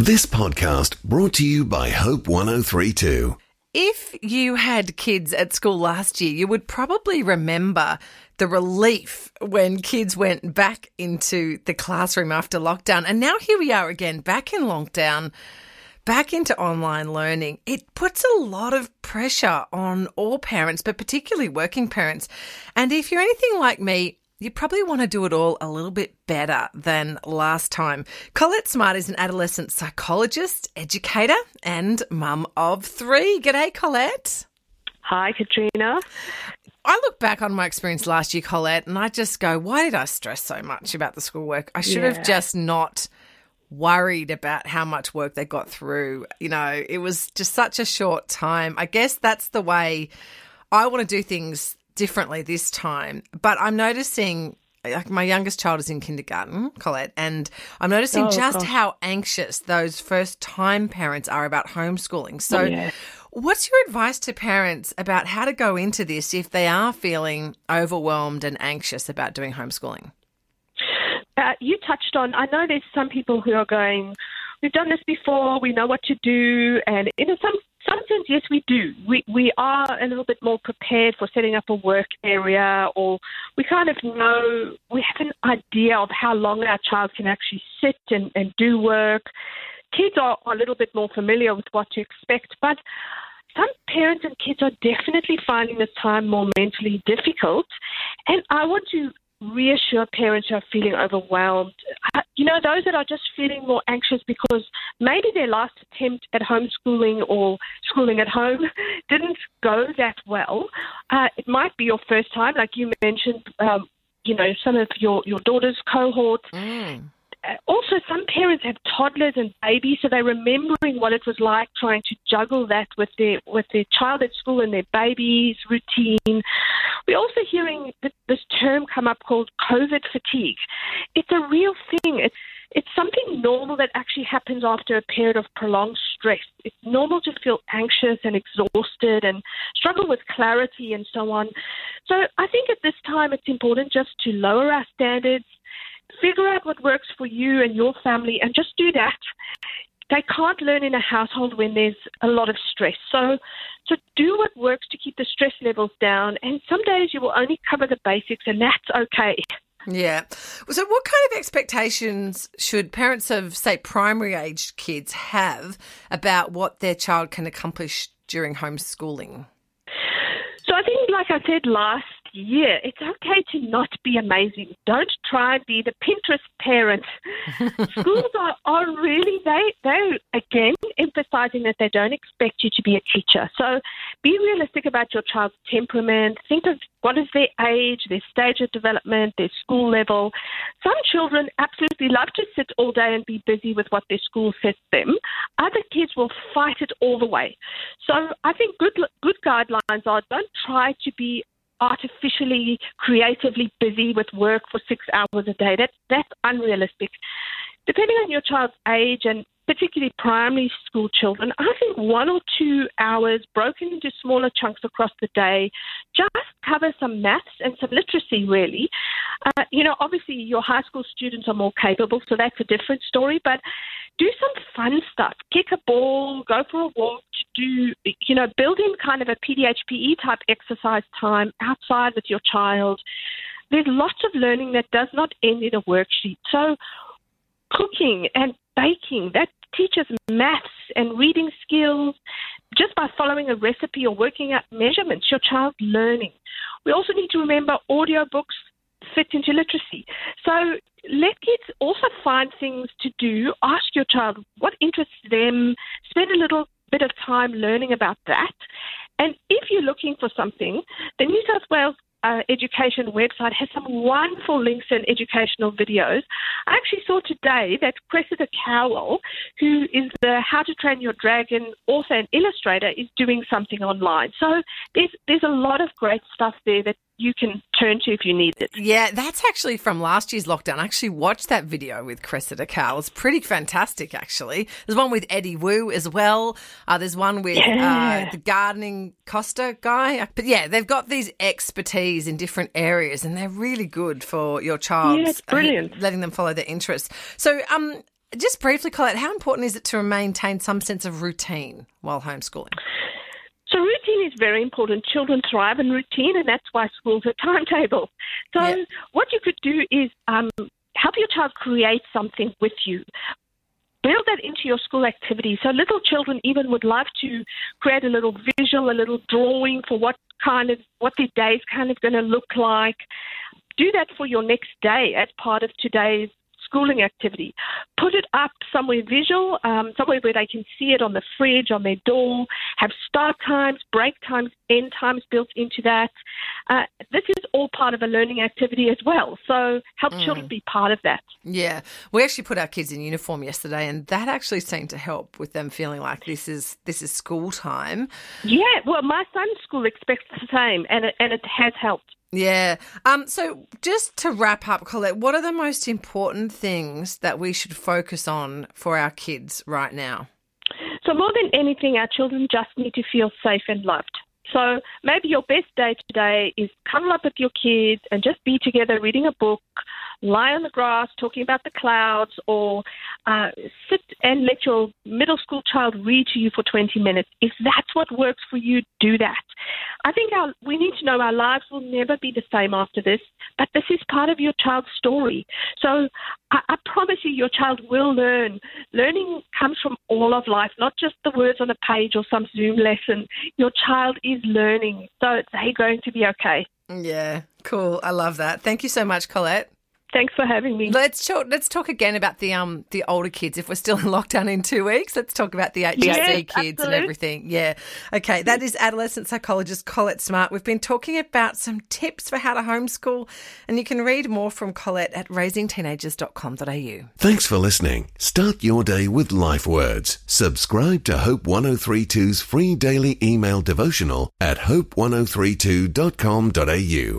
This podcast brought to you by Hope 1032. If you had kids at school last year, you would probably remember the relief when kids went back into the classroom after lockdown. And now here we are again, back in lockdown, back into online learning. It puts a lot of pressure on all parents, but particularly working parents. And if you're anything like me, you probably want to do it all a little bit better than last time. Collett Smart is an adolescent psychologist, educator, and mum of three. G'day, Collett. Hi, Katrina. I look back on my experience last year, Collett, and I just go, why did I stress so much about the schoolwork? I should Yeah. have just not worried about how much work they got through. You know, it was just such a short time. I guess that's the way I want to do things differently this time. But I'm noticing like my youngest child is in kindergarten, Collett, and I'm noticing Oh, just gosh. how anxious those first time parents are about homeschooling. So Yeah. What's your advice to parents about how to go into this if they are feeling overwhelmed and anxious about doing homeschooling? Uh, you touched on, I know there's some people who are going, we've done this before, we know what to do, and in some some sense, yes, we do. We we are a little bit more prepared for setting up a work area, or we kind of know we have an idea of how long our child can actually sit and, and do work. Kids are, are a little bit more familiar with what to expect, but some parents and kids are definitely finding this time more mentally difficult. And I want to reassure parents who are feeling overwhelmed. Uh, You know, those that are just feeling more anxious because maybe their last attempt at homeschooling or schooling at home didn't go that well. Uh, it might be your first time, like you mentioned. Um, you know, some of your, your daughter's cohort Mm. Uh, also some parents have toddlers and babies, so they're remembering what it was like trying to juggle that with their with their child at school and their baby's routine. We're also hearing this term come up called COVID fatigue. It's a real thing. It's it's something normal that actually happens after a period of prolonged stress. It's normal to feel anxious and exhausted and struggle with clarity and so on. So I think at this time it's important just to lower our standards, figure out what works for you and your family and just do that. They can't learn in a household when there's a lot of stress. So so do what works to keep the stress levels down and some days you will only cover the basics and that's okay. Yeah. So, what kind of expectations should parents of, say, primary aged kids have about what their child can accomplish during homeschooling? So I think, like I said last year, it's okay to not be amazing. Don't try and be the Pinterest parent. Schools are, are really they they again emphasizing that they don't expect you to be a teacher. So be realistic about your child's temperament. Think of what is their age, their stage of development, their school level. Some children absolutely love to sit all day and be busy with what their school sets them. Other kids will fight it all the way. So I think good good guidelines are don't try to be artificially creatively busy with work for six hours a day. That that's unrealistic. Depending on your child's age and particularly primary school children, I think one or two hours broken into smaller chunks across the day just cover some maths and some literacy, really. Uh, you know, obviously your high school students are more capable, so that's a different story, but do some fun stuff. Kick a ball, go for a walk, do, you know, build in kind of a PDHPE type exercise time outside with your child. There's lots of learning that does not end in a worksheet. So, cooking and baking, that teaches maths and reading skills. Just by following a recipe or working out measurements, your child's learning. We also need to remember audiobooks fit into literacy. So let kids also find things to do. Ask your child what interests them. Spend a little bit of time learning about that. And if you're looking for something, the New South Wales uh, education website has some wonderful links and educational videos. I actually saw today that Cressida Cowell, who is the How to Train Your Dragon author and illustrator, is doing something online. So there's there's a lot of great stuff there that you can turn to if you need it. Yeah, that's actually from last year's lockdown. I actually watched that video with Cressida Cowell. It's pretty fantastic, actually. There's one with Eddie Woo as well. Uh, there's one with Yeah. uh, the gardening Costa guy. But yeah, they've got these expertise in different areas, and they're really good for your child. Yeah, it's brilliant. letting them follow their interests. So, um, just briefly, Collett, how important is it to maintain some sense of routine while homeschooling? So routine is very important. Children thrive in routine, and that's why schools are timetable. So Yeah. what you could do is um, help your child create something with you. Build that into your school activity. So little children even would love to create a little visual, a little drawing for what kind of what their day is kind of going to look like. Do that for your next day as part of today's schooling activity. Put it up somewhere visual, um, somewhere where they can see it on the fridge, on their door. Have start times, break times, end times built into that. Uh, this is all part of a learning activity as well. So help children be part of that. Yeah, we actually put our kids in uniform yesterday, and that actually seemed to help with them feeling like this is this is school time. Yeah, well, my son's school expects the same, and it, and it has helped. Yeah. Um. So just to wrap up, Collett, what are the most important things that we should focus on for our kids right now? So more than anything, our children just need to feel safe and loved. So maybe your best day today is cuddle up with your kids and just be together reading a book, lie on the grass talking about the clouds, or uh, sit and let your middle school child read to you for 20 minutes. If that's what works for you, do that. I think our, we need to know our lives will never be the same after this, but this is part of your child's story. So I, I promise you, your child will learn. Learning comes from all of life, not just the words on a page or some Zoom lesson. Your child is learning, so they're going to be okay. Yeah. Cool. I love that. Thank you so much, Collett. Thanks for having me. Let's talk, let's talk again about the um the older kids. If we're still in lockdown in two weeks, let's talk about the HSC Yes, kids and everything. Yeah. Okay. That is adolescent psychologist Collett Smart. We've been talking about some tips for how to homeschool, and you can read more from Collett at raisingteenagers.com.au. Thanks for listening. Start your day with life words. Subscribe to Hope 1032's free daily email devotional at hope1032.com.au.